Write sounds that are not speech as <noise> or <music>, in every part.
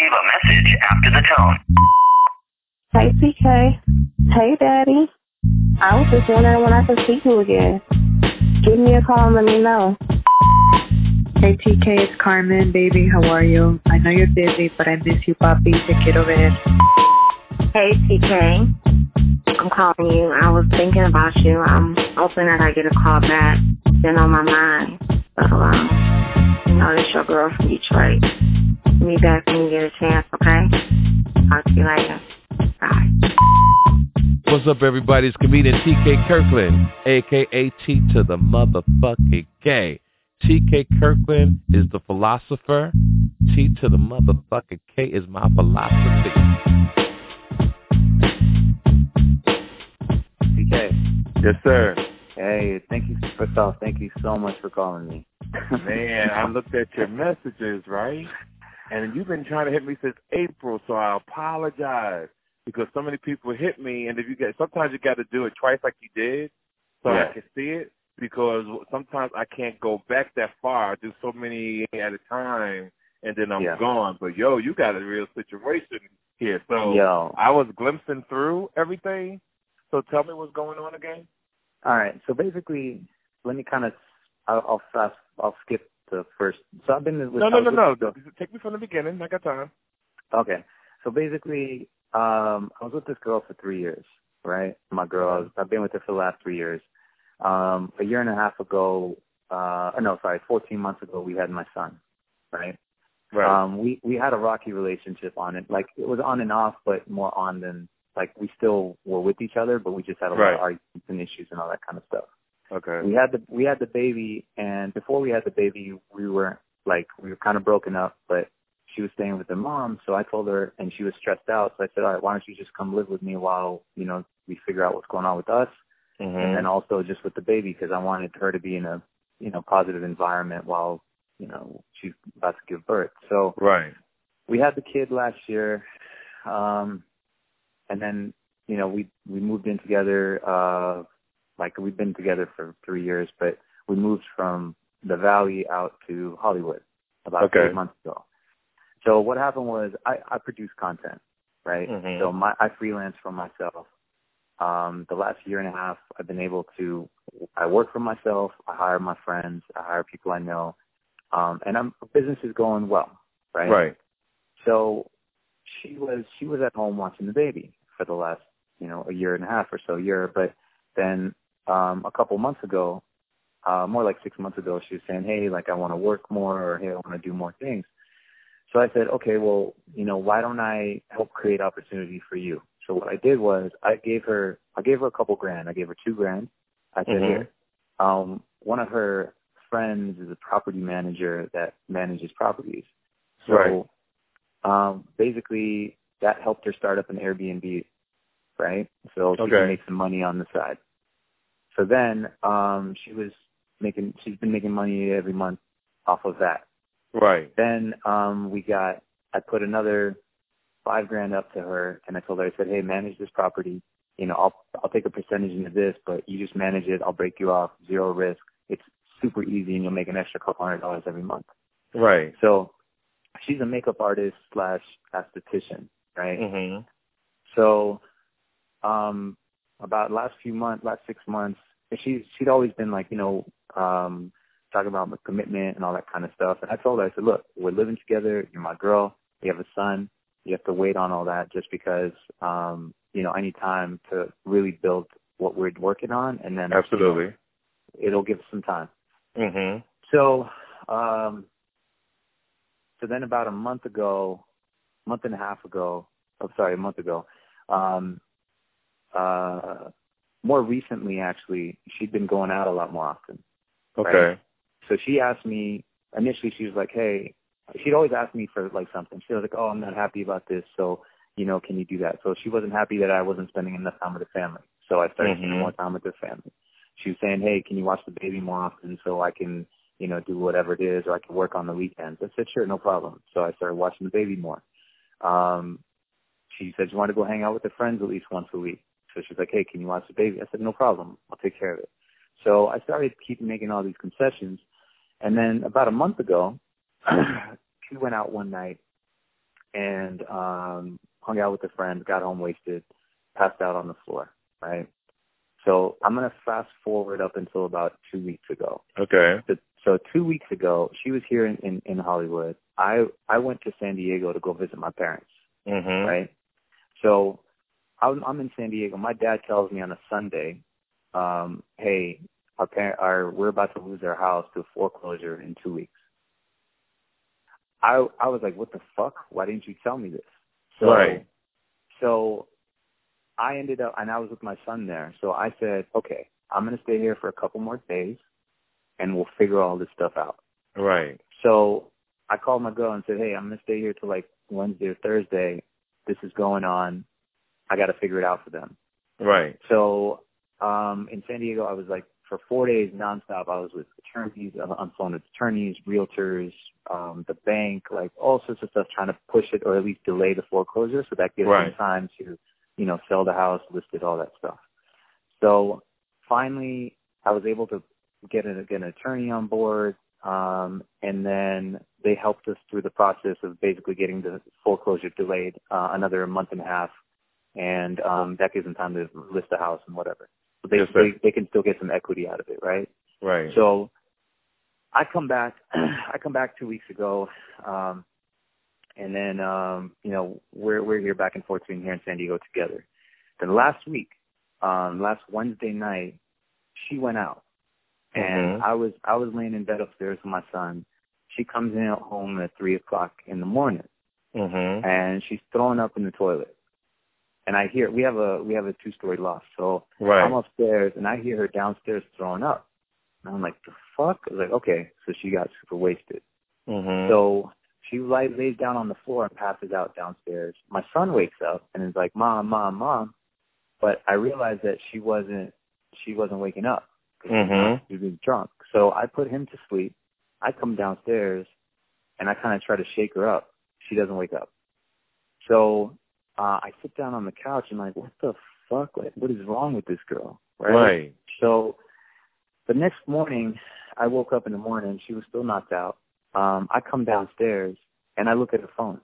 leave a message after the tone. Hey, TK. Hey, Daddy. I was just wondering when I could see you again. Give me a call and let me know. Hey TK, it's Carmen, baby. How are you? I know you're busy, but I miss you, papi. Te quiero ver. Hey TK, I'm calling you. I was thinking about you. I'm hoping that I get a call back. Been on my mind. So, um, you know, this your girl from Detroit. Me back when you get a chance, okay? Talk to you later. Bye. What's up, everybody? It's comedian TK Kirkland, aka T to the motherfucking K. TK Kirkland is the philosopher. T to the motherfucking K is my philosophy. TK. Yes, sir. Hey, thank you. First off, thank you so much for calling me. Man, I looked at your messages, right? And you've been trying to hit me since April, so I apologize because so many people hit me, and if you get, sometimes you got to do it twice, like you did, so Yeah. I can see it. Because sometimes I can't go back that far. I do so many at a time, and then I'm Yeah. gone. But yo, you got a real situation here. So Yo. I was glimpsing through everything. So tell me what's going on again. All right. So basically, let me kind of, I'll, I'll I'll skip the first. So I've been with. No, no, no, no. the- Take me from the beginning. I got time. Okay. So basically, um, I was with this girl for three years, right? My girl, was, I've been with her for the last three years. Um, a year and a half ago, uh, no, sorry, 14 months ago, we had my son, right? Right. Um, we, we had a rocky relationship on it. Like, it was on and off, but more on than, like, we still were with each other, but we just had a lot of arguments and issues and all that kind of stuff. Okay. We had the, we had the baby, and before we had the baby, we were, like, we were kind of broken up, but she was staying with her mom, so I told her, and she was stressed out, so I said, all right, why don't you just come live with me while, you know, we figure out what's going on with us, Mm-hmm. and then also just with the baby, because I wanted her to be in a, you know, positive environment while, you know, she's about to give birth. So Right. we had the kid last year, um, and then, you know, we we moved in together, uh, like we've been together for three years, but we moved from the Valley out to Hollywood about Okay. eight months ago. So what happened was I, I produce content, right? Mhm. So my I freelance for myself. Um, the last year and a half, I've been able to. I work for myself. I hire my friends. I hire people I know, um, and I'm business is going well, right? Right. So she was she was at home watching the baby for the last you know a year and a half or so year, but then um, a couple months ago, uh, more like six months ago, she was saying, hey, like I want to work more or hey, I want to do more things. So I said, okay, well, you know, why don't I help create opportunity for you? So what I did was I gave her I gave her a couple grand. I gave her two grand. I said, Mhm. here, um, one of her friends is a property manager that manages properties. So Right. um, basically that helped her start up an Airbnb, right? So she Okay. can make some money on the side. So then um, she was making she's been making money every month off of that. Right. Then um, we got I put another five grand up to her, and I told her I said, hey, manage this property. You know, I'll I'll take a percentage into this, but you just manage it. I'll break you off, zero risk. It's super easy, and you'll make an extra couple hundred dollars every month. Right. So she's a makeup artist slash esthetician, right? Mhm. So um about last few months, last six months, she's she'd always been like, you know, um talking about commitment and all that kind of stuff. And I told her, I said, Look, we're living together, you're my girl, we have a son, you have to wait on all that just because um, you know, I need time to really build what we're working on and then you know, Absolutely. it'll give us some time. Mhm. So, um, so then about a month ago, month and a half ago, I'm sorry, a month ago, um, uh, more recently actually, she'd been going out a lot more often. Okay. Right. So she asked me, initially she was like, hey, she'd always ask me for like something. She was like, oh, I'm not happy about this. So, you know, can you do that? So she wasn't happy that I wasn't spending enough time with the family. So I started spending Mhm. more time with the family. She was saying, hey, can you watch the baby more often so I can, you know, do whatever it is or I can work on the weekends? I said, sure, no problem. So I started watching the baby more. Um, she said, you want to go hang out with her friends at least once a week? So she's like, hey, can you watch the baby? I said, no problem. I'll take care of it. So I started keep making all these concessions. And then about a month ago, <clears throat> she went out one night and um hung out with a friend, got home wasted, passed out on the floor, right? So I'm gonna fast forward up until about two weeks ago. Okay. So, so two weeks ago, she was here in, in, in Hollywood. I I went to San Diego to go visit my parents, Mhm. right? So I'm, I'm in San Diego. My dad tells me on a Sunday, um, "Hey, our parent, our we're about to lose our house to foreclosure in two weeks." I I was like, "What the fuck? Why didn't you tell me this?" So, Right. So I ended up, and I was with my son there. So I said, "Okay, I'm gonna stay here for a couple more days, and we'll figure all this stuff out." Right. So I called my girl and said, "Hey, I'm gonna stay here till like Wednesday or Thursday. This is going on. I got to figure it out for them." Right. So um in San Diego, I was like for four days nonstop. I was with attorneys, uh, on phone with attorneys, realtors, um, the bank, like all sorts of stuff, trying to push it or at least delay the foreclosure, so that gives Right. them time to, you know, sell the house, list it, all that stuff. So finally, I was able to get an, get an attorney on board, um, and then they helped us through the process of basically getting the foreclosure delayed uh, another month and a half, and um, that gives them time to list the house and whatever. So Yes, basically, sir. they can still get some equity out of it, right? Right. So I come back <clears throat> I come back two weeks ago, um and then um, you know, we're we're here back and forth between here in San Diego together. Then last week, um, last Wednesday night, she went out. And Mhm. I was I was laying in bed upstairs with my son. She comes in at home at three o'clock in the morning Mhm. and she's throwing up in the toilet. And I hear we have a we have a two story loft, so Right. I'm upstairs and I hear her downstairs throwing up. And I'm like, the fuck? I was like, okay, so she got super wasted. Mhm. So she lay, lays down on the floor and passes out downstairs. My son wakes up and is like, mom, mom, mom. But I realized that she wasn't she wasn't waking up. Mhm. She was drunk. So I put him to sleep. I come downstairs and I kind of try to shake her up. She doesn't wake up. So uh, I sit down on the couch and like, what the fuck? Like, what is wrong with this girl? Right. So the next morning, I woke up in the morning. She was still knocked out. Um, I come downstairs and I look at her phone,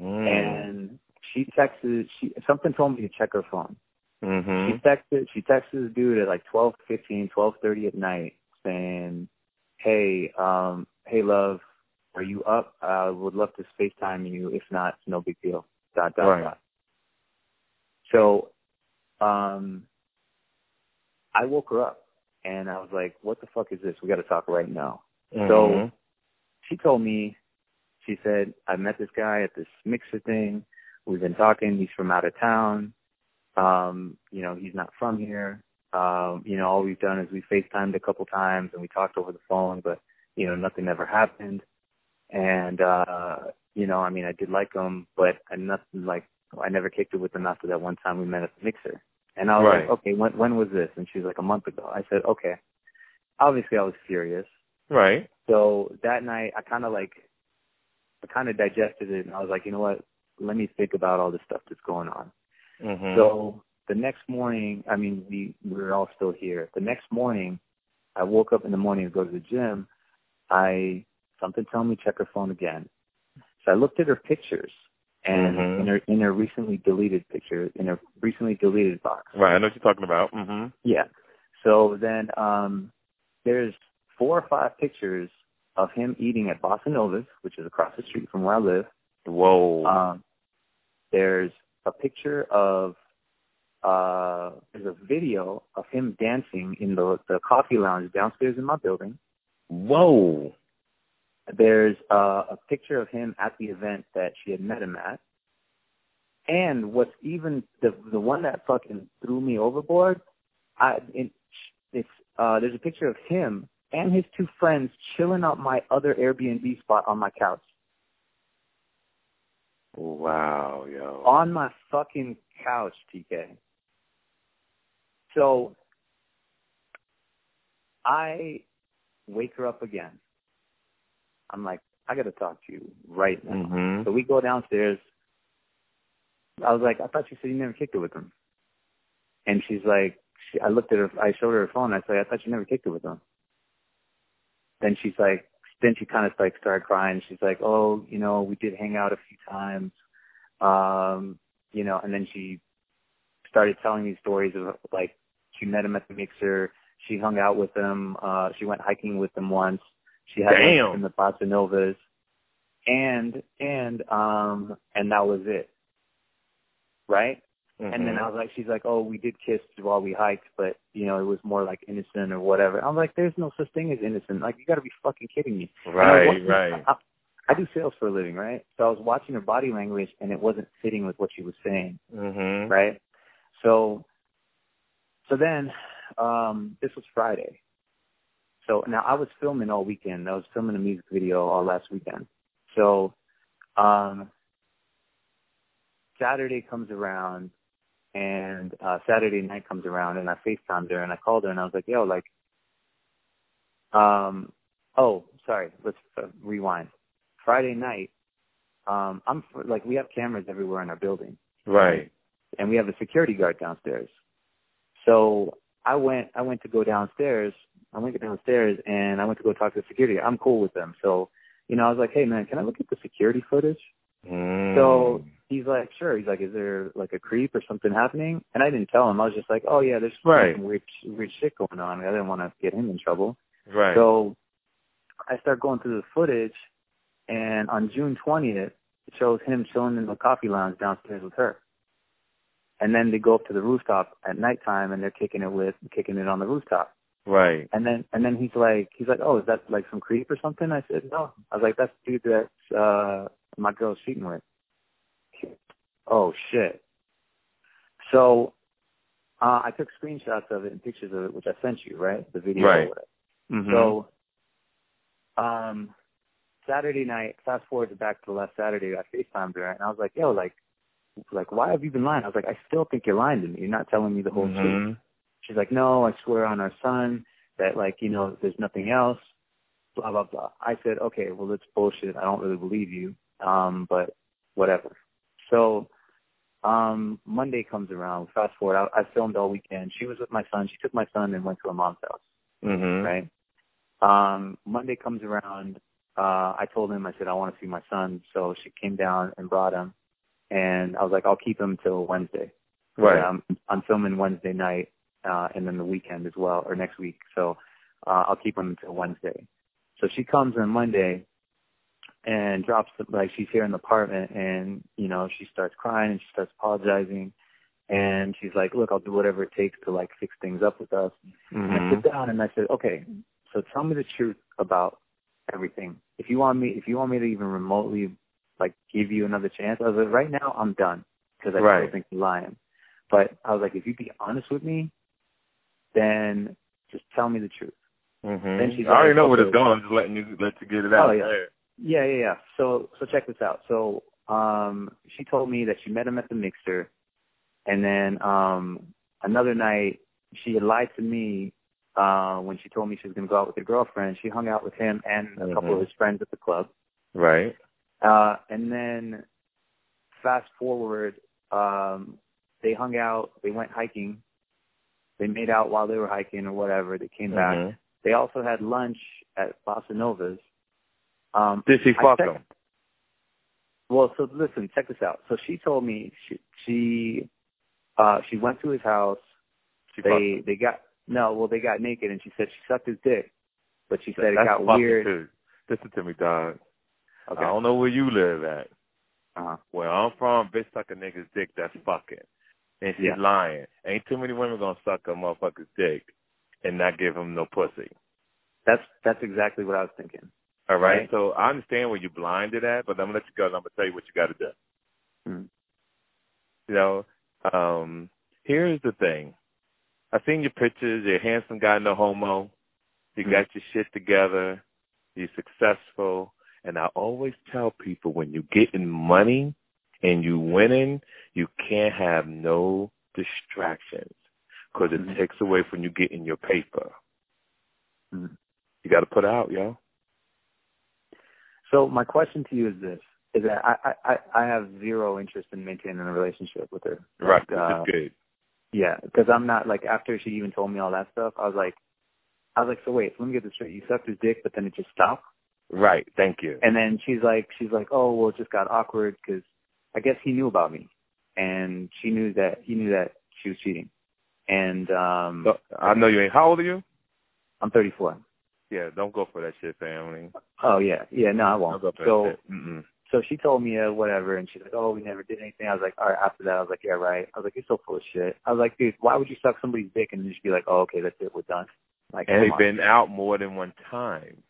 Mm. and she texted. She something told me to check her phone. She Mhm. texted. She texted this dude at like twelve fifteen, twelve thirty at night, saying, "Hey, um, hey, love, are you up? I would love to FaceTime you. If not, no big deal." Dot dot Right. dot. So, um, I woke her up and I was like, "What the fuck is this? We got to talk right now." Mhm. So she told me, she said, I met this guy at this mixer thing. We've been talking. He's from out of town. Um, you know, he's not from here. Um, you know, all we've done is we FaceTimed a couple times and we talked over the phone, but, you know, nothing ever happened. And, uh, you know, I mean, I did like him, but I nothing like, I never kicked it with him after that one time we met at the mixer. And I was Right. like, okay, when, when was this? And she was like, a month ago. I said, okay. Obviously I was furious. Right. So that night, I kind of like, I kind of digested it, and I was like, you know what? Let me think about all the stuff that's going on. Mhm. So the next morning, I mean, we we were all still here. The next morning, I woke up in the morning to go to the gym. I something told me check her phone again. So I looked at her pictures, and Mhm. in her in her recently deleted picture, in her recently deleted box, Right. I know what you're talking about. Mhm. yeah. So then um there's four or five pictures of him eating at Bossa Nova's, which is across the street from where I live. Whoa. Um there's a picture of uh there's a video of him dancing in the the coffee lounge downstairs in my building. Whoa. There's uh, a picture of him at the event that she had met him at. And what's even the the one that fucking threw me overboard, I it, it's uh there's a picture of him and his two friends chilling out my other Airbnb spot on my couch. Wow, yo. On my fucking couch, TK. So I wake her up again. I'm like, I gotta talk to you right now. Mhm. So we go downstairs. I was like, I thought you said you never kicked it with him. And she's like, she, I looked at her, I showed her her phone. I said, I thought you never kicked it with him. Then she's like, then she kind of like started crying. She's like, "Oh, you know, we did hang out a few times, um, you know." And then she started telling me stories of like she met him at the mixer. She hung out with him. Uh, she went hiking with him once. She had Damn. in the Bossa Novas, and and um and that was it, right? And then Mhm. I was like, she's like, oh, we did kiss while we hiked, but you know, it was more like innocent or whatever. I'm like, there's no such thing as innocent. Like, you got to be fucking kidding me. And I right, right. I, I do sales for a living, right? So I was watching her body language, and it wasn't fitting with what she was saying, Mhm. right? So, so then, um, this was Friday. So now I was filming all weekend. I was filming a music video all last weekend. So, um, Saturday comes around, and uh Saturday night comes around, and I FaceTimed her, and I called her, and I was like, "Yo, like, um, oh, sorry, let's uh, rewind. Friday night, um, I'm like, we have cameras everywhere in our building, Right. and we have a security guard downstairs. So I went, I went to go downstairs. I went downstairs, and I went to go talk to the security. I'm cool with them, so you know, I was like, "Hey, man, can I look at the security footage?" Mm. So he's like, sure. He's like, is there like a creep or something happening? And I didn't tell him. I was just like, oh yeah, there's Right. some weird, weird shit going on. I didn't want to get him in trouble. right. So I start going through the footage, and on June 20th, it shows him chilling in the coffee lounge downstairs with her. And then they go up to the rooftop at nighttime, and they're kicking it with kicking it on the rooftop. Right. And then and then he's like he's like, oh, is that like some creep or something? I said, no. I was like, that's the dude that uh my girl's cheating with. Oh shit. So uh I took screenshots of it and pictures of it, which I sent you, right? The video. Right. Mhm. So um Saturday night, fast forward to back to the last Saturday, I FaceTimed her and I was like, yo, like like why have you been lying? I was like, I still think you're lying to me. You're not telling me the whole truth. She's like, no, I swear on our son that like, you know, there's nothing else, blah, blah, blah. I said, okay, well, that's bullshit. I don't really believe you. Um, but whatever. So, um, Monday comes around. Fast forward. I, I filmed all weekend. She was with my son. She took my son and went to her mom's house. Mhm. Right. Um, Monday comes around. Uh, I told him, I said, I want to see my son. So she came down and brought him. And I was like, I'll keep him till Wednesday. Right. Um, I'm filming Wednesday night, uh, and then the weekend as well, or next week. So uh, I'll keep them until Wednesday. So she comes on Monday and drops the, like she's here in the apartment, and you know she starts crying and she starts apologizing, and she's like, "Look, I'll do whatever it takes to like fix things up with us." And I Mhm. sit down and I said, "Okay, so tell me the truth about everything. If you want me, if you want me to even remotely like give you another chance, I was like, right now I'm done because I Right. still think you're lying. But I was like, if you'd be honest with me, then just tell me the truth. Mhm. Then she's I already like, know where okay. it's going. I'm just letting you let you get it out. Oh, yeah. there. Yeah, yeah, yeah. So, so check this out. So, um, she told me that she met him at the mixer, and then um, another night she had lied to me uh, when she told me she was going to go out with her girlfriend. She hung out with him and a couple Mhm. of his friends at the club. Right. Uh, and then fast forward, um, they hung out, they went hiking, they made out while they were hiking or whatever. They came back. Mhm. They also had lunch at Bossa Nova's. Um, Did she fuck him? Well, so listen, check this out. So she told me she she uh she went to his house. She. They they got no, well they got naked and she said she sucked his dick, but she said it got weird. Too. Listen to me, dog. Okay. I don't know where you live at. Uh-huh. Where I'm from, bitch suck a nigga's dick, that's fucking. And she's Yeah. lying. Ain't too many women gonna suck a motherfucker's dick and not give him no pussy. That's that's exactly what I was thinking. All right? Right. So I understand where you're blinded at, but I'm gonna let you go and I'm gonna tell you what you gotta do. Mm. You know, um, here's the thing. I've seen your pictures, you're a handsome guy, no homo. You Mm. got your shit together, you're successful. And I always tell people when you're getting money and you winning, you can't have no distractions because it Mhm. takes away from you getting your paper. Mhm. You got to put out, yo. So my question to you is this: is that I I I have zero interest in maintaining a relationship with her. Right, Like, which uh, good. Yeah, because I'm not like after she even told me all that stuff, I was like, I was like, so wait, let me get this straight. You sucked his dick, but then it just stopped. Right. Thank you. And then she's like, she's like, oh well, it just got awkward because I guess he knew about me, and she knew that he knew that she was cheating, and um, So, I know you ain't. How old are you? I'm 34. Yeah. Don't go for that shit, family. Oh yeah, yeah, no, I won't. So. So she told me uh, whatever, and she's like, oh, we never did anything. I was like, all right. After that, I was like, yeah, right. I was like, you're so full of shit. I was like, dude, why would you suck somebody's dick and just be like, oh, okay, that's it, we're done. Like, And they've on. been out more than one time.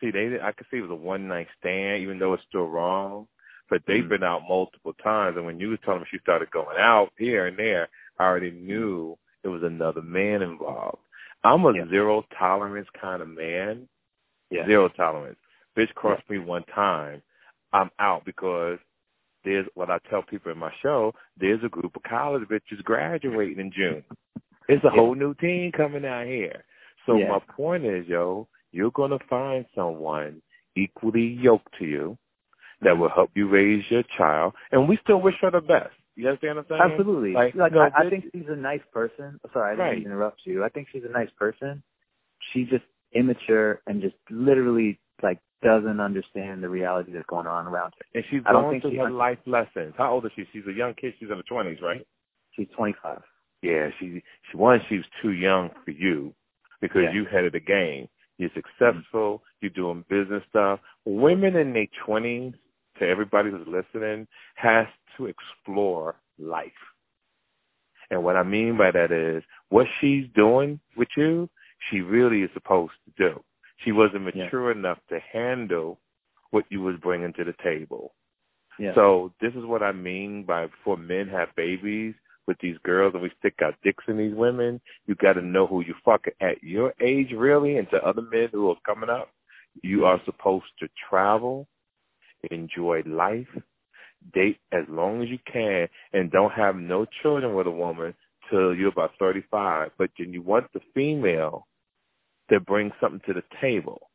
See, they I could see it was a one night stand, even though it's still wrong. But they've Mhm. been out multiple times, and when you was telling me she started going out here and there, I already knew there was another man involved. I'm a Yeah. zero tolerance kind of man. yeah. Zero tolerance. Bitch crossed me one time, I'm out because there's what I tell people in my show. There's a group of college bitches graduating in June. It's a Yeah. whole new team coming out here. So Yeah. my point is, yo, you're gonna find someone equally yoked to you that will help you raise your child, and we still wish her the best. You understand what I'm saying? Absolutely. Like, Like, no, I, I think she's a nice person. Sorry, I didn't Right. interrupt you. I think she's a nice person. She's just immature and just literally like doesn't understand the reality that's going on around her. and she's I don't going think through she her un- life lessons. How old is she? She's a young kid. She's in her twenties, right? She's 25. Yeah, she she one she was too young for you because Yeah. you head of the game. You're mm-hmm. successful. You're doing business stuff. Women in their twenties, to everybody who's listening, has to explore life. And what I mean by that is what she's doing with you, she really is supposed to do. She wasn't Yeah. mature enough to handle what you was bringing to the table. Yeah. So this is what I mean by before men have babies with these girls and we stick our dicks in these women, you got to know who you fuck at your age really and to other men who are coming up. You are supposed to travel, enjoy life, date as long as you can, and don't have no children with a woman till you're about 35. But then you want the female to bring something to the table.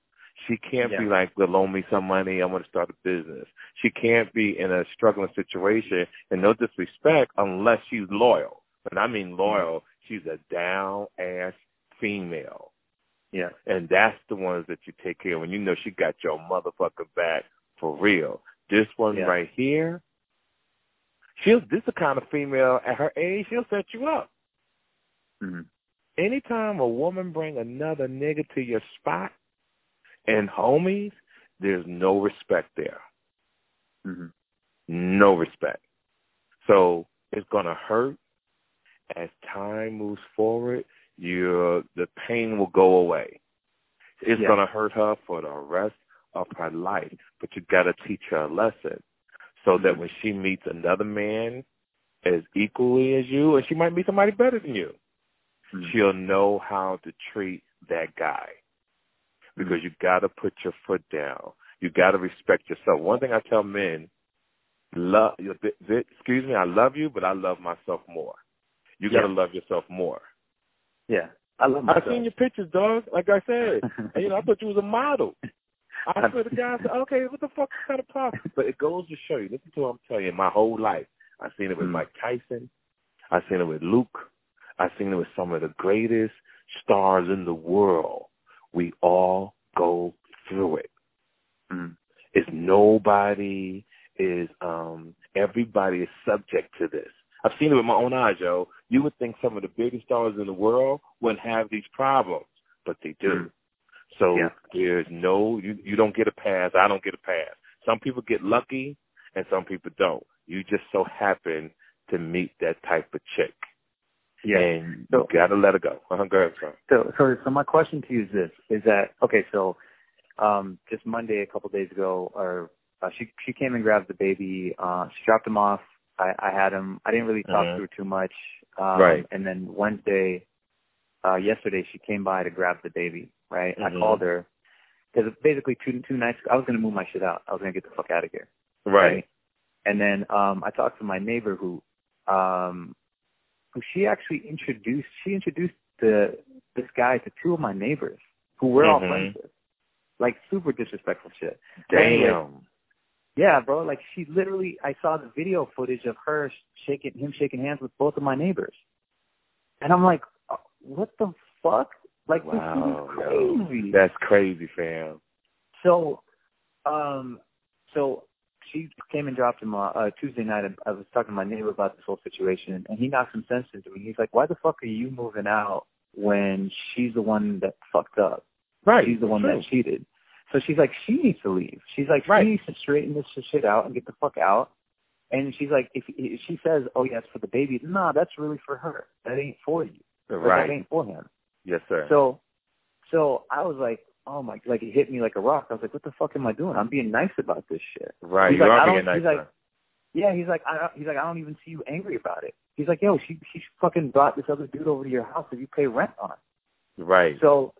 She can't be Yeah. like, well, loan me some money. I want to start a business. She can't be in a struggling situation, and no disrespect, unless she's loyal. And I mean loyal, mm-hmm. she's a down ass female. yeah. And that's the ones that you take care of when you know she got your motherfucker back for real. This one Yeah. right here, she'll this the kind of female at her age, she'll set you up. hmm Anytime a woman bring another nigga to your spot and homies, there's no respect there. hmm No respect. So it's gonna hurt as time moves forward. Your the pain will go away. It's Yeah. gonna hurt her for the rest of her life. But you gotta teach her a lesson so that Mhm. when she meets another man as equally as you, and she might meet somebody better than you, Mhm. she'll know how to treat that guy. Because you gotta put your foot down. You gotta respect yourself. One thing I tell men, love excuse me, I love you, but I love myself more. You gotta Yeah. love yourself more. Yeah. I love myself. I myself. seen your pictures, dog. Like I said, <laughs> and, you know, I thought you was a model. I swear to God, okay, what the fuck kind of problem? <laughs> But it goes to show you. Listen to what I'm telling you. My whole life, I've seen it with Mm. Mike Tyson. I've seen it with Luke. I've seen it with some of the greatest stars in the world. We all go through it. Mhm. It's nobody is um everybody is subject to this. I've seen it with my own eyes, yo. You would think some of the biggest stars in the world wouldn't have these problems, but they do. Mhm. So Yeah. there's no you you don't get a pass. I don't get a pass. Some people get lucky and some people don't. You just so happen to meet that type of chick. Yeah. And So- you gotta let her go. Uh-huh, go ahead, son. So, so, so my question to you is this: Is that okay? So, um, just Monday, a couple days ago, or uh, she she came and grabbed the baby. Uh, she dropped him off. I, I had him. I didn't really talk Mhm. to her too much. Um, Right. And then Wednesday, uh, yesterday, she came by to grab the baby. Right. And I Mhm. called her because basically two two nights. I was gonna move my shit out. I was gonna get the fuck out of here. Right. And then um I talked to my neighbor who um who she actually introduced she introduced the this guy to two of my neighbors who we're all Mhm. friends with. Like super disrespectful shit. Damn. Yeah, bro. Like she literally I saw the video footage of her shaking him shaking hands with both of my neighbors. And I'm like, uh, what the fuck? Like Wow, this is crazy. That's crazy, fam. So, um, so she came and dropped him uh, uh, Tuesday night. I was talking to my neighbor about this whole situation, and he knocked some sense into me. He's like, "Why the fuck are you moving out when she's the one that fucked up? Right. She's the one True. that cheated." So she's like, she needs to leave. She's like, Right. she needs to straighten this shit out and get the fuck out. And she's like, if, if she says, "Oh yeah, it's for the baby," no, that's really for her. That ain't for you. Right. That ain't for him. Yes, sir. So, so I was like, oh my, like it hit me like a rock. I was like, what the fuck am I doing? I'm being nice about this shit. right. he's you like, I are don't- being nice. he's like. Yeah, he's like, I, he's like, I don't even see you angry about it. He's like, yo, she she fucking brought this other dude over to your house that you pay rent on. right. So,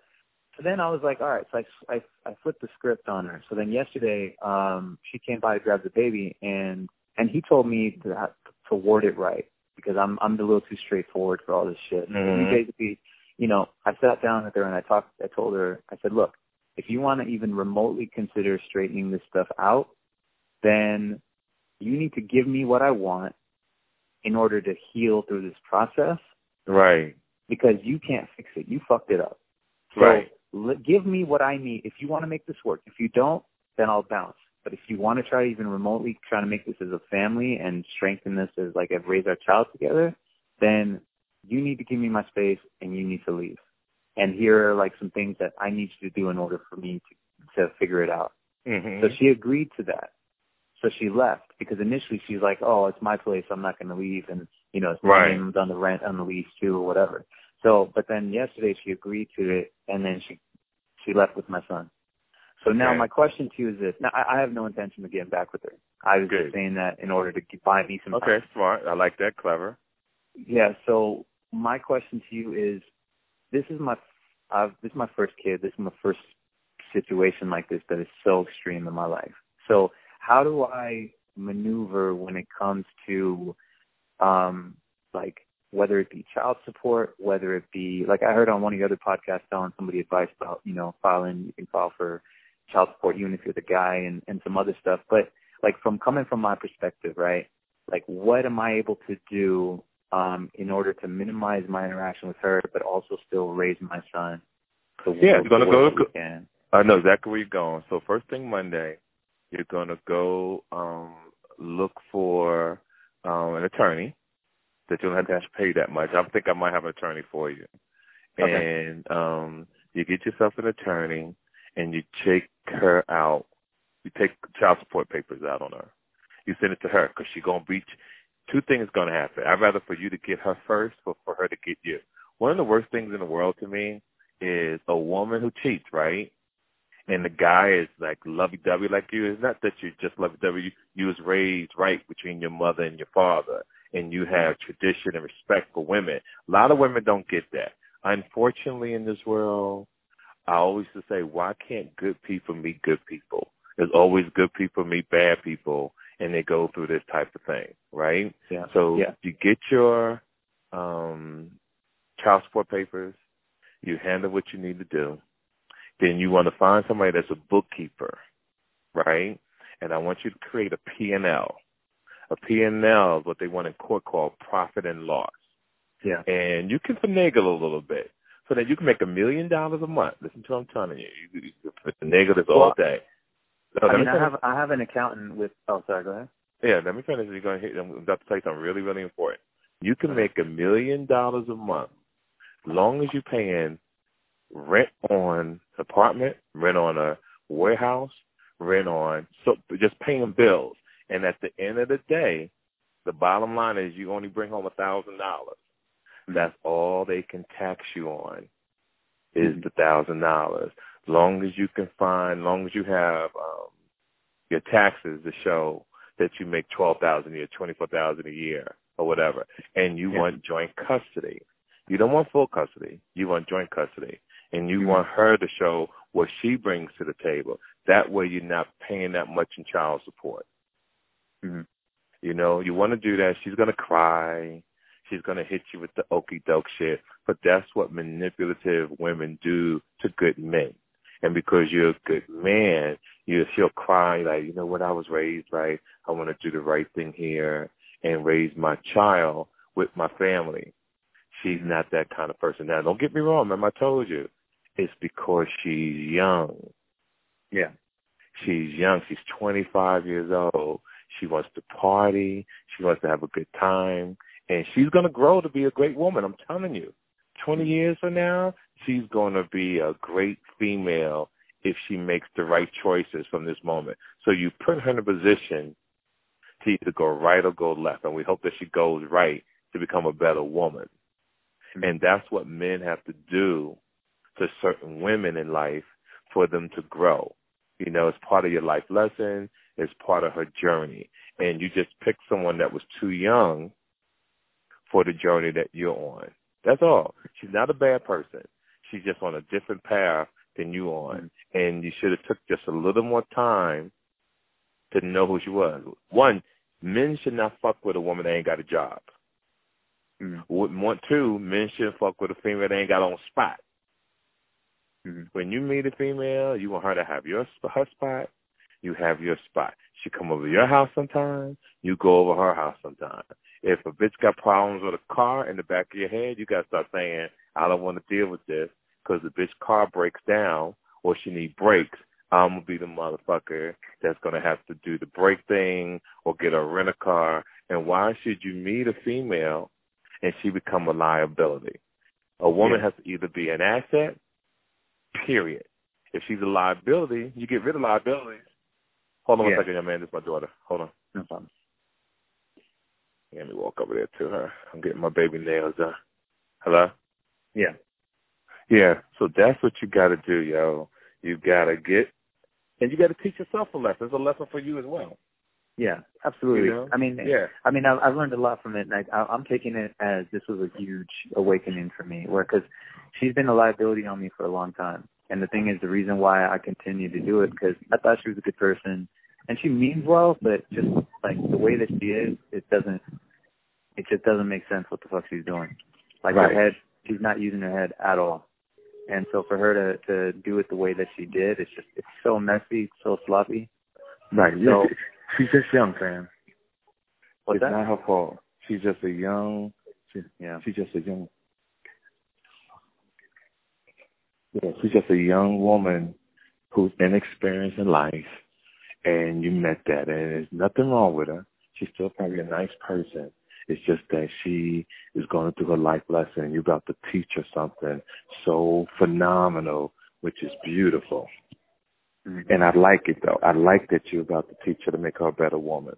so then I was like, all right. So I I, I flipped the script on her. So then yesterday, um, she came by to grab the baby, and and he told me to to word it right because I'm I'm a little too straightforward for all this shit. Mhm. He basically, you know, I sat down with her and I talked. I told her, I said, look, if you want to even remotely consider straightening this stuff out, then you need to give me what I want in order to heal through this process right. because you can't fix it. You fucked it up. So Right. l- give me what I need. If you want to make this work, if you don't, then I'll bounce. But if you want to try even remotely trying to make this as a family and strengthen this as like I've raised our child together, then you need to give me my space and you need to leave. And here are like some things that I need you to do in order for me to to figure it out. Mm-hmm. So she agreed to that. So she left because initially she's like, "Oh, it's my place. I'm not going to leave," and you know, it's my Right. on the rent on the lease too, or whatever. So, but then yesterday she agreed to it, and then she she left with my son. So now my question to you is this: Now I, I have no intention of getting back with her. I was Good. just saying that in order to buy me some okay, time. smart. I like that. Clever. Yeah. So my question to you is: This is my uh, this is my first kid. This is my first situation like this that is so extreme in my life. So how do I maneuver when it comes to um like whether it be child support, whether it be like I heard on one of your other podcasts telling somebody advice about, you know, filing you can file for child support even if you're the guy and, and some other stuff. But like from coming from my perspective, right? Like what am I able to do um in order to minimize my interaction with her but also still raise my son the, Yeah, you're gonna go-. I know exactly where you're going. So first thing Monday, you're gonna go um look for um an attorney that you don't have Okay. to pay that much. I think I might have an attorney for you. Okay. And um you get yourself an attorney and you take her out. You take child support papers out on her. You send it to her because she's gonna breach. Two things gonna happen. I'd rather for you to get her first, but for her to get you. One of the worst things in the world to me is a woman who cheats, right? and the guy is like lovey-dovey like you. It's not that you're just lovey-dovey. You, you was raised right between your mother and your father, and you have tradition and respect for women. A lot of women don't get that. Unfortunately, in this world, I always to say, why can't good people meet good people? There's always good people meet bad people, and they go through this type of thing, right? Yeah. So yeah. you get your um, child support papers, you handle what you need to do, then you want to find somebody that's a bookkeeper, right? And I want you to create a P&L. A P&L is what they want in court called profit and loss. Yeah. And you can finagle a little bit so that you can make a million dollars a month. Listen to what I'm telling you. You, you, can finagle this all day. So I mean, I have I have an accountant with. Oh, sorry. Go ahead. Yeah, let me finish. You're going to hit. I'm about to tell you something really, really important. You can make a million dollars a month as long as you're paying rent on apartment, rent on a warehouse, rent on so just paying bills. And at the end of the day, the bottom line is you only bring home a thousand dollars. That's all they can tax you on is the thousand dollars. Long as you can find, long as you have um, your taxes to show that you make twelve thousand a year, twenty four thousand a year, or whatever, and you Yeah. want joint custody. You don't want full custody. You want joint custody, and you Mhm. want her to show what she brings to the table. That way, you're not paying that much in child support. hmm You know, you want to do that. She's gonna cry. She's gonna hit you with the okey doke shit. But that's what manipulative women do to good men. And because you're a good man, you she'll cry like, you know what, I was raised right. I want to do the right thing here and raise my child with my family. She's not that kind of person. Now, don't get me wrong, remember I told you, it's because she's young. Yeah. She's young. She's 25 years old. She wants to party. She wants to have a good time. And she's going to grow to be a great woman. I'm telling you. 20 mm-hmm. years from now, she's going to be a great female if she makes the right choices from this moment. So you put her in a position to either go right or go left. And we hope that she goes right to become a better woman. Mm-hmm. And that's what men have to do to certain women in life for them to grow. You know, it's part of your life lesson. It's part of her journey. And you just picked someone that was too young for the journey that you're on. That's all. She's not a bad person. She's just on a different path than you on. And you should have took just a little more time to know who she was. One, men should not fuck with a woman that ain't got a job. Mm-hmm. One, two, men shouldn't fuck with a female that ain't got on spot. Mm-hmm. When you meet a female, you want her to have your her spot. You have your spot. She come over your house sometime. You go over her house sometime. If a bitch got problems with a car in the back of your head, you got to start saying, I don't want to deal with this because the bitch car breaks down or she need brakes. I'm going to be the motherfucker that's going to have to do the brake thing or get a rent a car. And why should you meet a female and she become a liability? A woman Yeah. has to either be an asset, period. If she's a liability, you get rid of liabilities. Hold on Yeah. one second, young man. This is my daughter. Hold on. No problem. Let me walk over there to her. I'm getting my baby nails done. Hello? Yeah. Yeah. So that's what you got to do, yo. You got to get, and you got to teach yourself a lesson. It's a lesson for you as well. Yeah, absolutely. You know? I mean, Yeah. I mean, I've, I've learned a lot from it, and I, I- I'm taking it as this was a huge awakening for me, where because she's been a liability on me for a long time, and the thing is, the reason why I continue to do it because I thought she was a good person, and she means well, but just like the way that she is, it doesn't, it just doesn't make sense what the fuck she's doing. Like Right. her head, she's not using her head at all, and so for her to to do it the way that she did, it's just it's so messy, so sloppy. Right. So-. <laughs> She's just young, fam. What's it's that? not her fault. She's just a young, she, Yeah. she's just a young, yeah, she's just a young woman who's inexperienced in life, and you met that, and there's nothing wrong with her. She's still probably a nice person. It's just that she is going through her life lesson, and you're about to teach her something so phenomenal, which is beautiful. Mhm. And I like it though. I like that you're about to teach her to make her a better woman.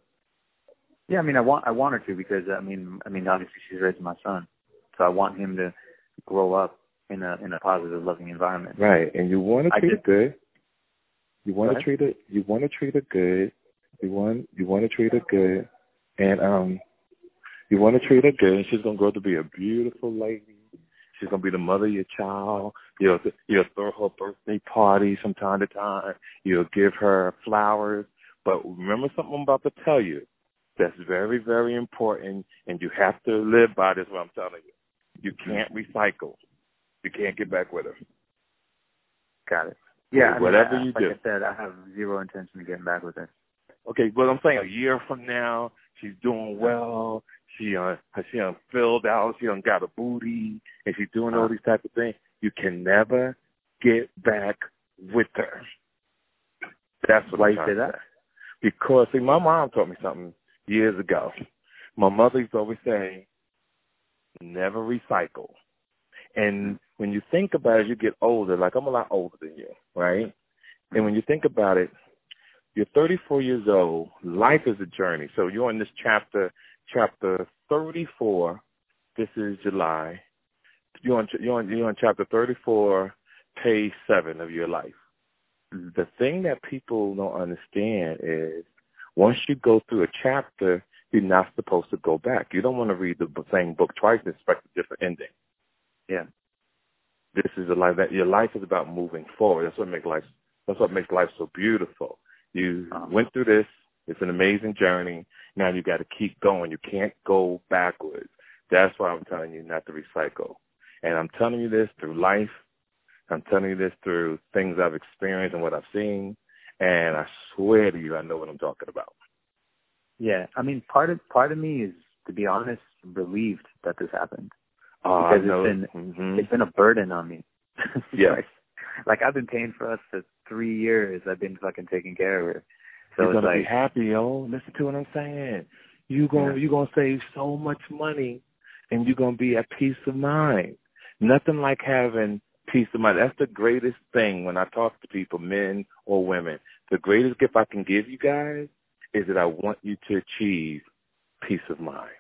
Yeah, I mean, I want I want her to because I mean, I mean, obviously she's raising my son, so I want him to grow up in a in a positive, loving environment. Right, and you want to I treat just- good. You want to treat her. You want to treat her good. You want you want to treat her good, and um, you want to treat her good. And she's gonna grow to be a beautiful lady. She's gonna be the mother of your child. You'll you'll throw her birthday party from time to time. You'll give her flowers. But remember something I'm about to tell you. That's very very important, and you have to live by this. What I'm telling you. You can't recycle. You can't get back with her. Got it. Yeah, I mean, Whatever I- you like do. I said, I have zero intention of getting back with her. Okay, but I'm saying a year from now, she's doing well. She uh, she uh, filled out. She done got a booty, and she's doing all these type of things. You can never get back with her. That's what Why you say that? say. Because see, my mom taught me something years ago. My mother used to always say, "Never recycle." And when you think about it, you get older. Like I'm a lot older than you, right? And when you think about it, you're 34 years old. Life is a journey. So you're in this chapter, chapter 34. This is July. You're on, you're on, you're on chapter 34, page seven of your life. The thing that people don't understand is once you go through a chapter, you're not supposed to go back. You don't want to read the same book twice and expect a different ending. Yeah. This is a life that your life is about moving forward. That's what makes life. That's what makes life so beautiful. You Uh-huh. went through this. It's an amazing journey. Now you got to keep going. You can't go backwards. That's why I'm telling you not to recycle. And I'm telling you this through life. I'm telling you this through things I've experienced and what I've seen. And I swear to you, I know what I'm talking about. Yeah, I mean, part of part of me is, to be honest, relieved that this happened. Oh, Because it's Mhm. It's been a burden on me. <laughs> Yeah. like, like I've been paying for us to three years I've been fucking taking care of her. So You're gonna like be happy, yo. Listen to what I'm saying. You gonna Yeah. you gonna save so much money, and you're gonna be at peace of mind. Nothing like having peace of mind. That's the greatest thing when I talk to people, men or women. The greatest gift I can give you guys is that I want you to achieve peace of mind.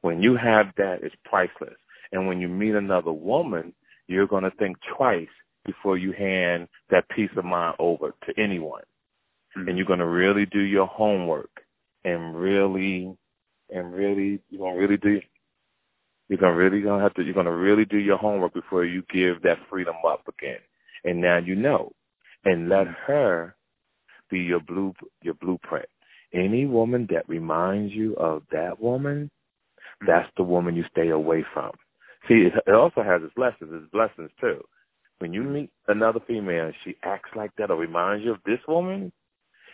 When you have that, it's priceless. And when you meet another woman, you're going to think twice before you hand that peace of mind over to anyone. Mm-hmm. And you're going to really do your homework and really, and really, you're going to really do, you're going to really going to have to, you're going to really do your homework before you give that freedom up again. And now you know. And let mm-hmm. her be your blue, your blueprint. Any woman that reminds you of that woman, mm-hmm. that's the woman you stay away from. See, it also has its lessons, its blessings too. When you meet another female and she acts like that or reminds you of this woman,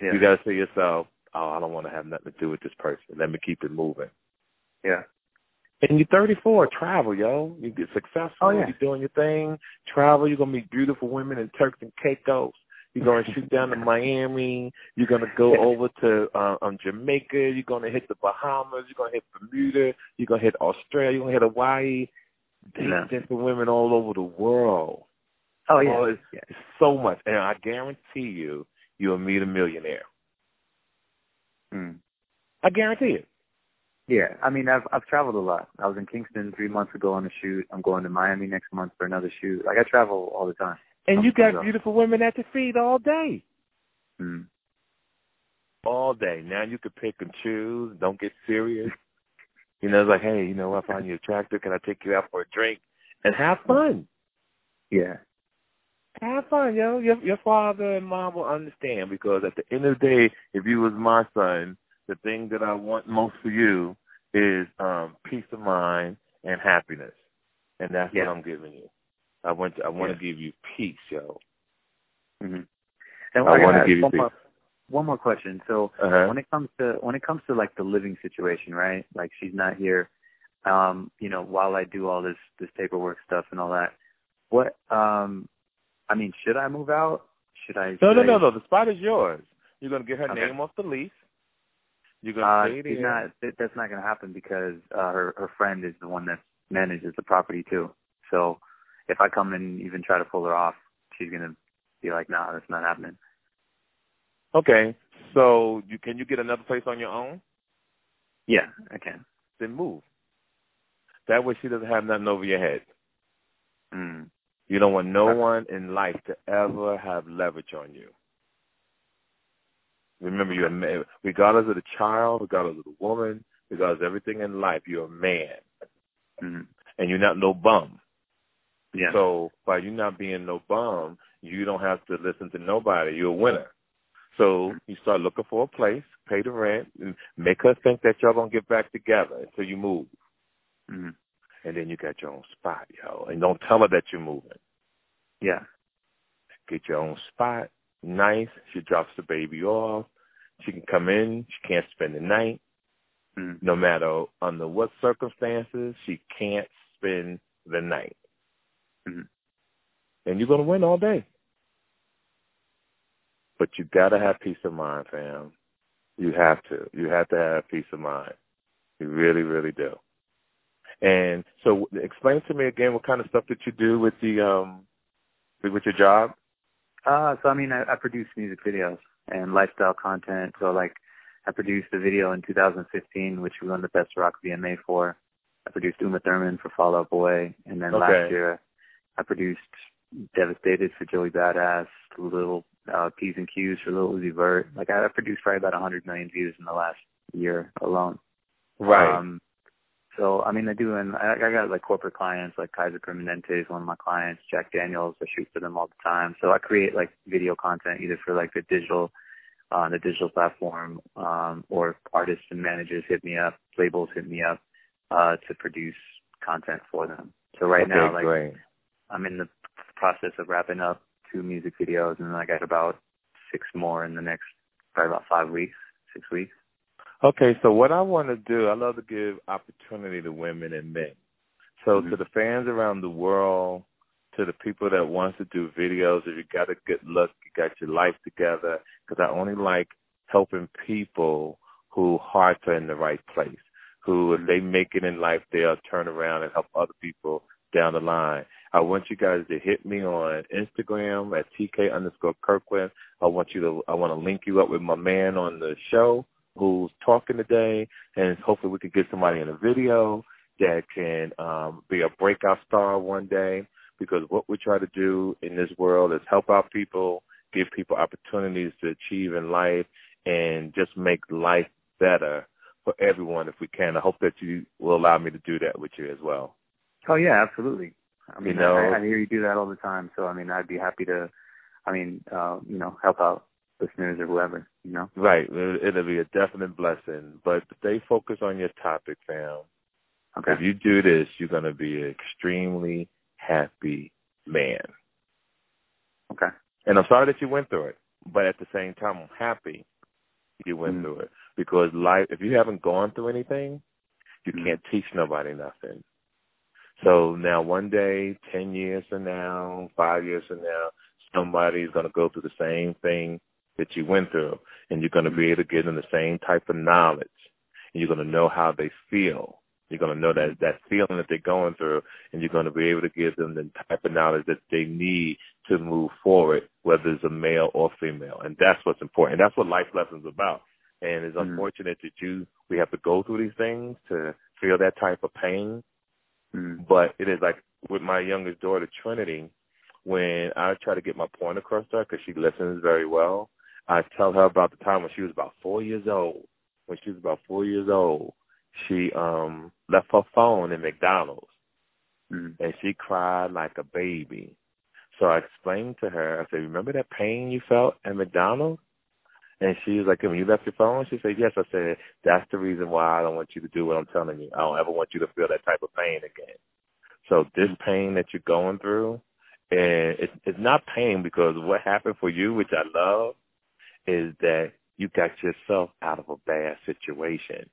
yeah. you got to say to yourself, oh, I don't want to have nothing to do with this person. Let me keep it moving. yeah. And you're 34, travel, yo. You get successful. Oh, yeah. You're doing your thing. Travel. You're going to meet beautiful women in Turks and Caicos. You're going <laughs> to shoot down to Miami. You're going to go over to uh, um, Jamaica. You're going to hit the Bahamas. You're going to hit Bermuda. You're going to hit Australia. You're going to hit Hawaii. Date Yeah. women all over the world. Oh yeah. Oh, it's, yeah. it's so much. And I guarantee you, you'll meet a millionaire. Mm. I guarantee it. Yeah, I mean, I've I've traveled a lot. I was in Kingston three months ago on a shoot. I'm going to Miami next month for another shoot. Like I travel all the time. And you got beautiful women at your feet all day. Mm. all day. Now you can pick and choose. Don't get serious. You know, it's like, hey, you know, I find you attractive. Can I take you out for a drink and have fun? Yeah, Have fun, yo. Your your father and mom will understand because at the end of the day, if you was my son, the thing that I want most for you is um peace of mind and happiness, and that's Yeah. what I'm giving you. I want to, I want Yeah. to give you peace, yo. hmm And I I wanna give you peace. One more question. So Uh-huh. when it comes to when it comes to like the living situation, right? Like she's not here. Um, you know, while I do all this this paperwork stuff and all that, what um, I mean, should I move out? Should I? No, should no, I- no, no. The spot is yours. You're gonna get her Okay. name off the lease. You're gonna Uh, she's not. that- That's not going to happen because uh, her her friend is the one that manages the property too. So if I come and even try to pull her off, she's going to be like, "Nah, that's not happening." Okay. So you can you get another place on your own? Yeah, I can. Then move. That way she doesn't have nothing over your head. Mm. You don't want no one in life to ever have leverage on you. Remember, you're a man. Regardless of the child, regardless of the woman, regardless of everything in life, you're a man, Mm. and you're not no bum. Yeah. So by you not being no bum, you don't have to listen to nobody. You're a winner. So you start looking for a place, pay the rent, and make her think that y'all gonna get back together until you move, Mm. and then you got your own spot, yo. And don't tell her that you're moving. Yeah. Get your own spot, nice. She drops the baby off. She can come in. She can't spend the night. Mm. No matter under what circumstances, she can't spend the night. Mhm. And you're gonna win all day. But you gotta have peace of mind, fam. You have to. You have to have peace of mind. You really, really do. And so, explain to me again what kind of stuff that you do with the um with your job. Uh, so I mean, I, I produce music videos and lifestyle content. So like, I produced a video in 2015, which we won the Best Rock VMA for. I produced Uma Thurman for Fall Out Boy, and then Okay. last year I produced Devastated for Joey Badass, Little uh, P's and Q's for Lil Uzi Vert. Like I I produced probably about 100 million views in the last year alone. Right. Um, so I mean, I do, and I, I got like corporate clients, like Kaiser Permanente is one of my clients. Jack Daniels, I shoot for them all the time. So I create like video content either for like the digital, uh, the digital platform, um, or artists and managers hit me up, labels hit me up, uh, to produce content for them. So right okay, now, like great. I'm in the process of wrapping up two music videos, and then I got about six more in the next probably about five weeks, six weeks. Okay, so what I want to do, I love to give opportunity to women and men. So Mhm. to the fans around the world, to the people that wants to do videos, if you got a good look, you got your life together. Because I only like helping people who hearts are in the right place, who if they make it in life, they'll turn around and help other people down the line. I want you guys to hit me on Instagram at TK underscore Kirkland. I want you to I want to link you up with my man on the show who's talking today and hopefully we can get somebody in a video that can um be a breakout star one day because what we try to do in this world is help out people, give people opportunities to achieve in life and just make life better for everyone if we can. I hope that you will allow me to do that with you as well. Oh yeah, absolutely. I mean, You know- I, I hear you do that all the time. So I mean, I'd be happy to, I mean, uh, you know, help out listeners or whoever. You know. Right. It- It'll be a definite blessing. But stay focused on your topic, fam. Okay. If you do this, you're going to be an extremely happy man. Okay. And I'm sorry that you went through it, but at the same time, I'm happy you went Mm. through it because life. If you haven't gone through anything, you Mm. can't teach nobody nothing. So now, one day, ten years from now, five years from now, somebody's going to go through the same thing that you went through, and you're going to be able to give them the same type of knowledge, and you're going to know how they feel. You're going to know that that feeling that they're going through, and you're going to be able to give them the type of knowledge that they need to move forward, whether it's a male or female. And that's what's important. That's what life lessons about. And it's Mhm. unfortunate that you we have to go through these things to feel that type of pain. Mm. But it is like with my youngest daughter, Trinity, when I try to get my point across to her because she listens very well, I tell her about the time when she was about four years old. When she was about four years old, she um left her phone in McDonald's Mm. and she cried like a baby. So I explained to her, I said, remember that pain you felt at McDonald's? And she was like, when you left your phone? She said, yes. I said, that's the reason why I don't want you to do what I'm telling you. I don't ever want you to feel that type of pain again. So this pain that you're going through, and it's, it's not pain because what happened for you, which I love, is that you got yourself out of a bad situation.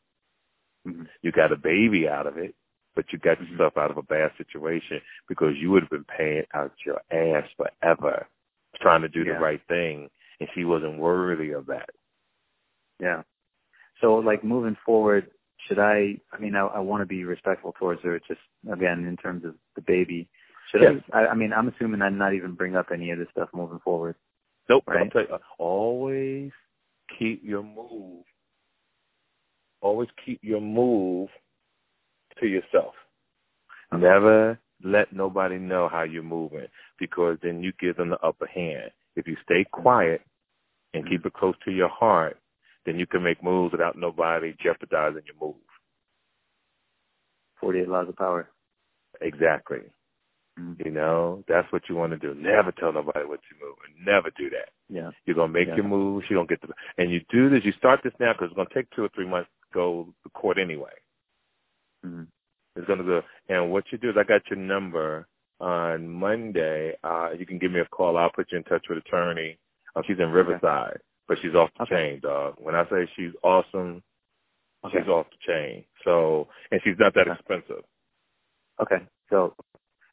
Mhm. You got a baby out of it, but you got Mhm. yourself out of a bad situation because you would have been paying out your ass forever trying to do Yeah. the right thing, and she wasn't worthy of that. Yeah. So like moving forward, should I? I mean, I, I want to be respectful towards her. Just again, in terms of the baby, should Yes. I, I? I mean, I'm assuming I'm not even bring up any of this stuff moving forward. Nope. Right. tell you, always keep your move. Always keep your move to yourself. Never let nobody know how you're moving because then you give them the upper hand. If you stay quiet and keep it close to your heart, then you can make moves without nobody jeopardizing your move. Forty-eight laws of power. Exactly. Mm. You know, that's what you want to do. Never tell nobody what you're moving. Never do that. Yeah. You're gonna make Yeah. your moves. You don't get the, and you do this. You start this now because it's gonna take two or three months to go to court anyway. Mm. It's gonna go. And what you do is, I got your number on Monday. Uh, you can give me a call. I'll put you in touch with attorney. Uh, she's in Riverside, but she's off the Okay. chain, dog. When I say she's awesome, Okay. she's off the chain. So, and she's not that Okay. expensive. Okay. So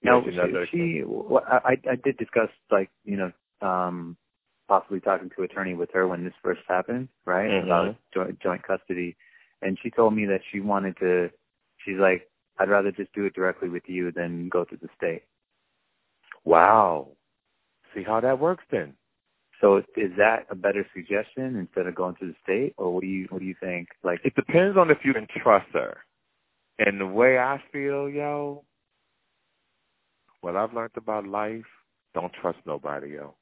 Yeah, now she, she well, I I did discuss like you know um possibly talking to attorney with her when this first happened, right? Mhm. About joint joint custody, and she told me that she wanted to. She's like, I'd rather just do it directly with you than go through the state. Wow. See how that works then. So is that a better suggestion instead of going to the state, or what do you what do you think? Like, It depends on if you can trust her. And the way I feel, yo, what I've learned about life, don't trust nobody, yo.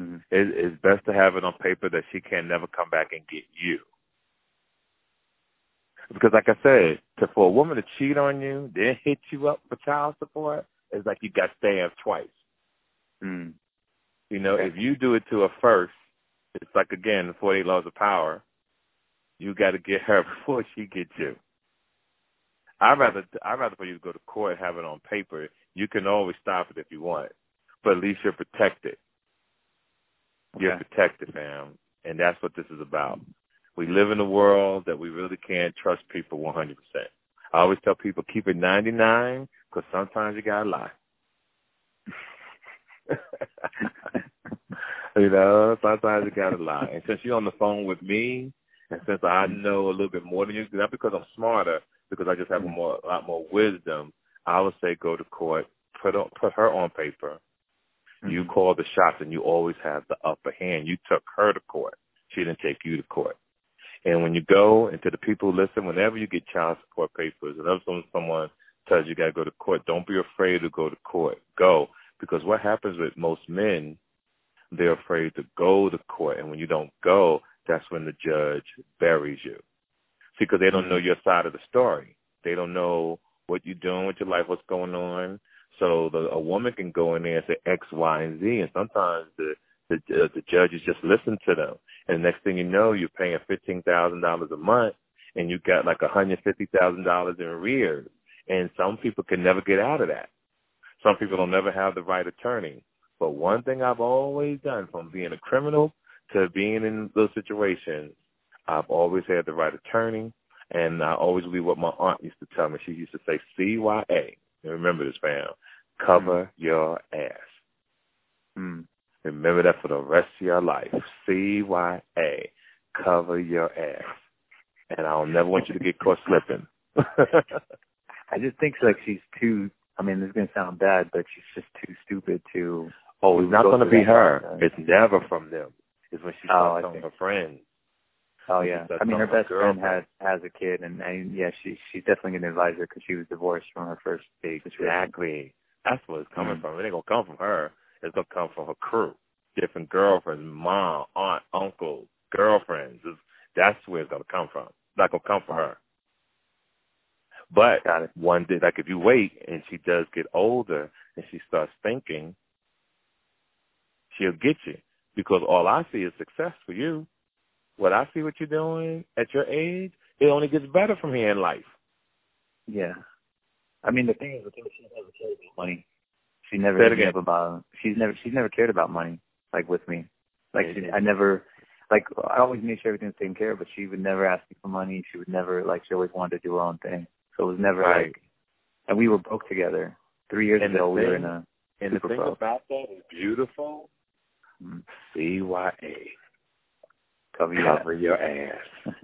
mhm. It, it's best to have it on paper that she can never come back and get you. Because like I said, to, for a woman to cheat on you, then hit you up for child support, it's like you got stabbed twice. mm, You know, if you do it to her first, it's like again the forty eight laws of power. You got to get <laughs> her before she gets you. I'd rather I'd rather for you to go to court, have it on paper. You can always stop it if you want, but at least you're protected. You're Okay. protected, fam, and that's what this is about. We live in a world that we really can't trust people 100%. I always tell people keep it 99 because sometimes you gotta lie. <laughs> you know, sometimes you gotta lie. And since you're on the phone with me, and since I know a little bit more than you, not because I'm smarter, because I just have a more a lot more wisdom, I would say go to court, put on, put her on paper. You mm-hmm. call the shots, and you always have the upper hand. You took her to court. She didn't take you to court. And when you go, and to the people who listen, whenever you get child support papers, whenever someone, someone tells you you got to go to court, don't be afraid to go to court. Go. Because what happens with most men, they're afraid to go to court. And when you don't go, that's when the judge buries you. See, because they don't know your side of the story. They don't know what you're doing with your life, what's going on. So the, a woman can go in there and say X, Y, and Z, and sometimes the the, uh, the judges just listen to them. And the next thing you know, you're paying fifteen thousand dollars a month, and you got like a hundred fifty thousand dollars in arrears. And some people can never get out of that. Some people don't never have the right attorney. But one thing I've always done, from being a criminal to being in those situations, I've always had the right attorney, and I always believe what my aunt used to tell me. She used to say, "CYA." And remember this, fam. Cover your ass. Mm. Remember that for the rest of your life. CYA. Cover your ass. And I'll never want you to get caught slipping. <laughs> I just think like she's too. I mean, this is gonna sound bad, but she's just too stupid to. oh, it's not going to be her. process. It's never from them. It's when she Oh, starts telling see. her friends. Oh yeah, I mean, her best friend has has a kid, and, and yeah, she she's definitely gonna advise her because she was divorced from her first date. Exactly. That's where it's coming Mhm. from. It ain't gonna come from her. It's gonna come from her crew, different girlfriends, mom, aunt, uncle, girlfriends. It's, that's where it's gonna come from. It's not gonna come from her. But it. one day, like if you wait and she does get older and she starts thinking, she'll get you because all I see is success for you. What I see what you're doing at your age, it only gets better from here in life. Yeah. I mean, the thing is, the thing she never cared about money. She never Say it hit me again. about. She's never she's never cared about money like with me. Like she. I never like I always made sure everything was taken care of, but she would never ask me for money. She would never like she always wanted to do her own thing. So it was never Right. like. And we were broke together. Three years And ago, we were in a. And the thing about that is beautiful. Mm. CYA. Cover your Cover your ass. <laughs>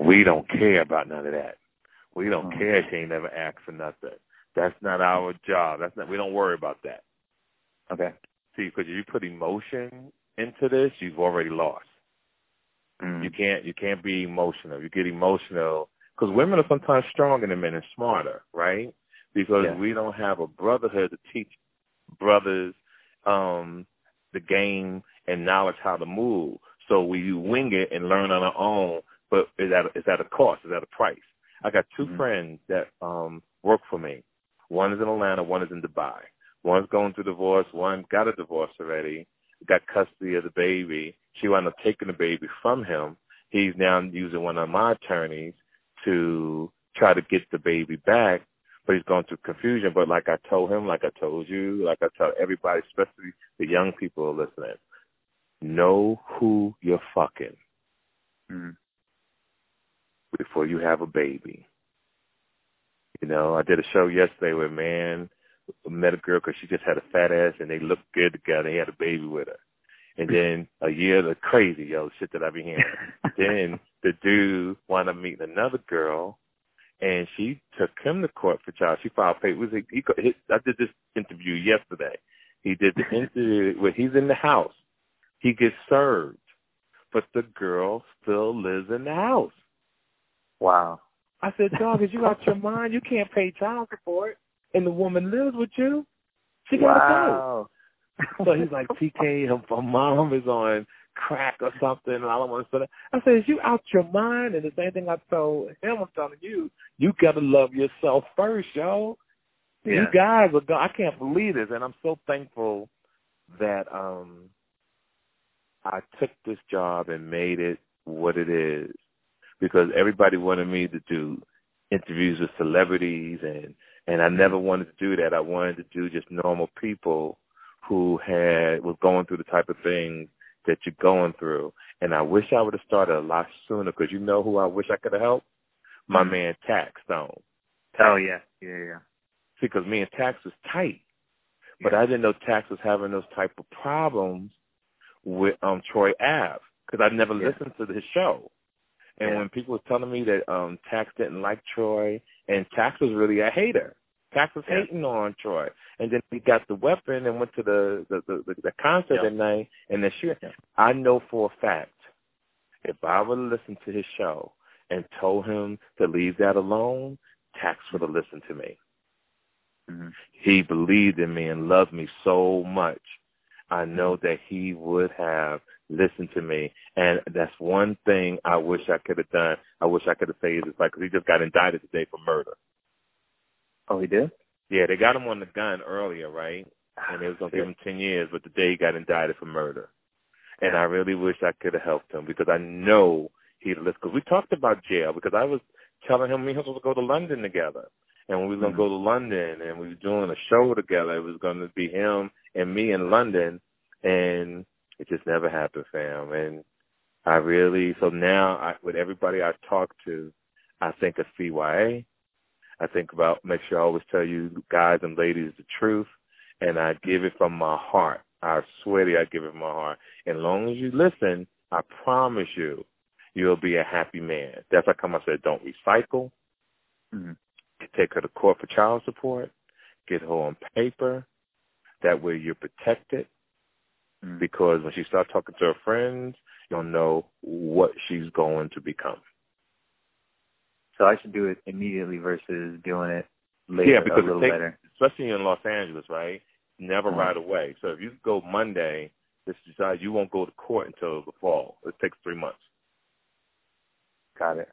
We don't care about none of that. We don't Mhm. care. If she ain't never asked for nothing. That's not our job. That's not. We don't worry about that. Okay. See, because you put emotion into this, you've already lost. Mm. You can't. You can't be emotional. You get emotional because women are sometimes stronger than men and smarter, right? Because Yeah. we don't have a brotherhood to teach brothers um the game and knowledge how to move. So we wing it and learn on our own, but it's at a, it's at a cost, it's at a price. I got 2 Mhm. friends that um work for me. One is in Atlanta, one is in Dubai. One's going through divorce, one got a divorce already, got custody of the baby. She wound up taking the baby from him. He's now using one of my attorneys to try to get the baby back, but he's going through confusion. But like I told him, like I told you, like I tell everybody, especially the young people listening, know who you're fucking Mm. before you have a baby. You know, I did a show yesterday where a man met a girl because she just had a fat ass and they looked good together. He had a baby with her. And <laughs> then a year, the crazy, yo, shit that I be hearing. <laughs> then the dude wound up meeting another girl and she took him to court for child. She filed papers. He, he, he, I did this interview yesterday. He did the interview where he's in the house. He gets served, but the girl still lives in the house. Wow. I said, dog, is you out your mind? You can't pay child support, and the woman lives with you. She gotta wow. go. So he's like, TK, her, her mom is on crack or something, and I don't want to say that. I said, is you out your mind? And the same thing I told him, I'm telling you, you gotta love yourself first, yo. You guys are go- I can't believe this, and I'm so thankful that um I took this job and made it what it is because everybody wanted me to do interviews with celebrities and and I never wanted to do that. I wanted to do just normal people who had was going through the type of things that you're going through. And I wish I would have started a lot sooner because you know who I wish I could have helped? My Mhm. man Taxstone. Oh yeah. Yeah. Yeah. See, because me and Tax was tight. But Yeah. I didn't know Tax was having those type of problems with um Troy Ave because I never Yeah. listened to his show. And Yeah. when people were telling me that um Tax didn't like Troy, and Tax was really a hater. Tax was Yeah. hating on Troy, and then he got the weapon and went to the the the, the, concert Yeah. that night. And the shit, Yeah. I know for a fact, if I would have listened to his show and told him to leave that alone, Tax would have listened to me. hmm He believed in me and loved me so much. I know that he would have listened to me, and that's one thing I wish I could have done. I wish I could have saved his life because he just got indicted today for murder. Oh, he did. Yeah, they got him on the gun earlier, right? And they was gonna give him ten years, but today he got indicted for murder. And I really wish I could have helped him because I know he'd listen. Because we talked about jail because I was telling him we were supposed to go to London together, and when we were gonna Mhm. go to London and we were doing a show together, it was gonna be him and me in London, and it just never happened, fam. And I really so now I, with everybody I talk to, I think of CYA. I think about make sure I always tell you guys and ladies the truth, and I give it from my heart. I swear to you, I give it from my heart. And as long as you listen, I promise you, you'll be a happy man. That's how come I said don't recycle. hmm Take her to court for child support. Get her on paper. That way you're protected hmm because when she starts talking to her friends, you'll know what she's going to become. So I should do it immediately versus doing it later, Yeah, because a it little takes- later. especially in Los Angeles, right? Never Mhm. right away. So if you go Monday, this decides you won't go to court until the fall. It takes three months. Got it.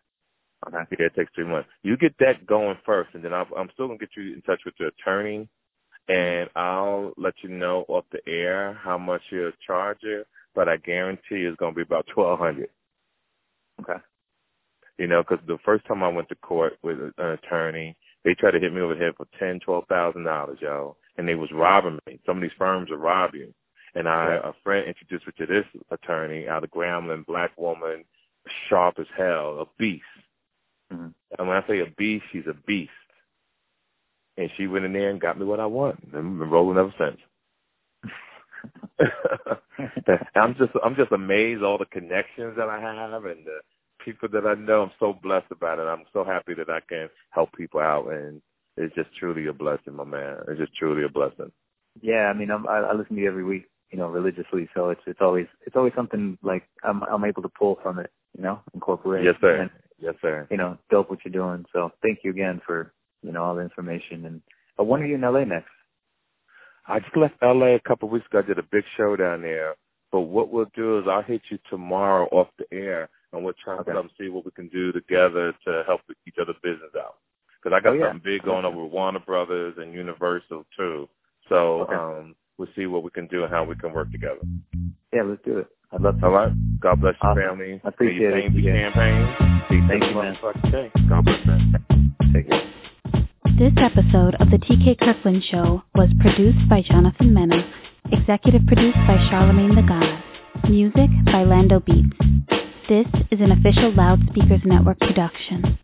Okay. Yeah, it takes three months. You get that going first, and then I'll, I'm still gonna get you in touch with your attorney, and I'll let you know off the air how much you'll charge you. But I guarantee it's gonna be about twelve hundred. Okay. You know, because the first time I went to court with an attorney, they tried to hit me over the head for ten, twelve thousand dollars, yo, and they was robbing me. Some of these firms will rob you. And I, a friend introduced me to this attorney out of Grambling, black woman, sharp as hell, a beast. hmm And when I say a beast, she's a beast. And she went in there and got me what I want. And I've been rolling ever since. I'm just I'm just amazed all the connections that I have and the people that I know. I'm so blessed about it. I'm so happy that I can help people out and it's just truly a blessing, my man. It's just truly a blessing. Yeah, I mean, I'm, I, I listen to you every week, you know, religiously. So it's it's always it's always something like I'm I'm able to pull from it, you know, incorporate. Yes, sir. And, Yes, sir. you know, dope what you're doing. So thank you again for you know all the information. And uh, when are you in LA next? I just left LA a couple of weeks ago. I did a big show down there. But what we'll do is I'll hit you tomorrow off the air, and we'll try to Okay. come see what we can do together to help each other's business out. Because I got Oh, yeah. something big going on with Warner Brothers and Universal too. So Okay. um, we'll see what we can do and how we can work together. Yeah, let's do it. I'd love to. All right. God bless your Awesome. family. I appreciate your it. pain be Yeah. champagne. Peace Thank you, man. day. God bless, man. Take care. This episode of The TK Kirkland Show was produced by Jonathan Mena, executive produced by Charlamagne tha God, music by Lando Beats. This is an official Loudspeakers Network production.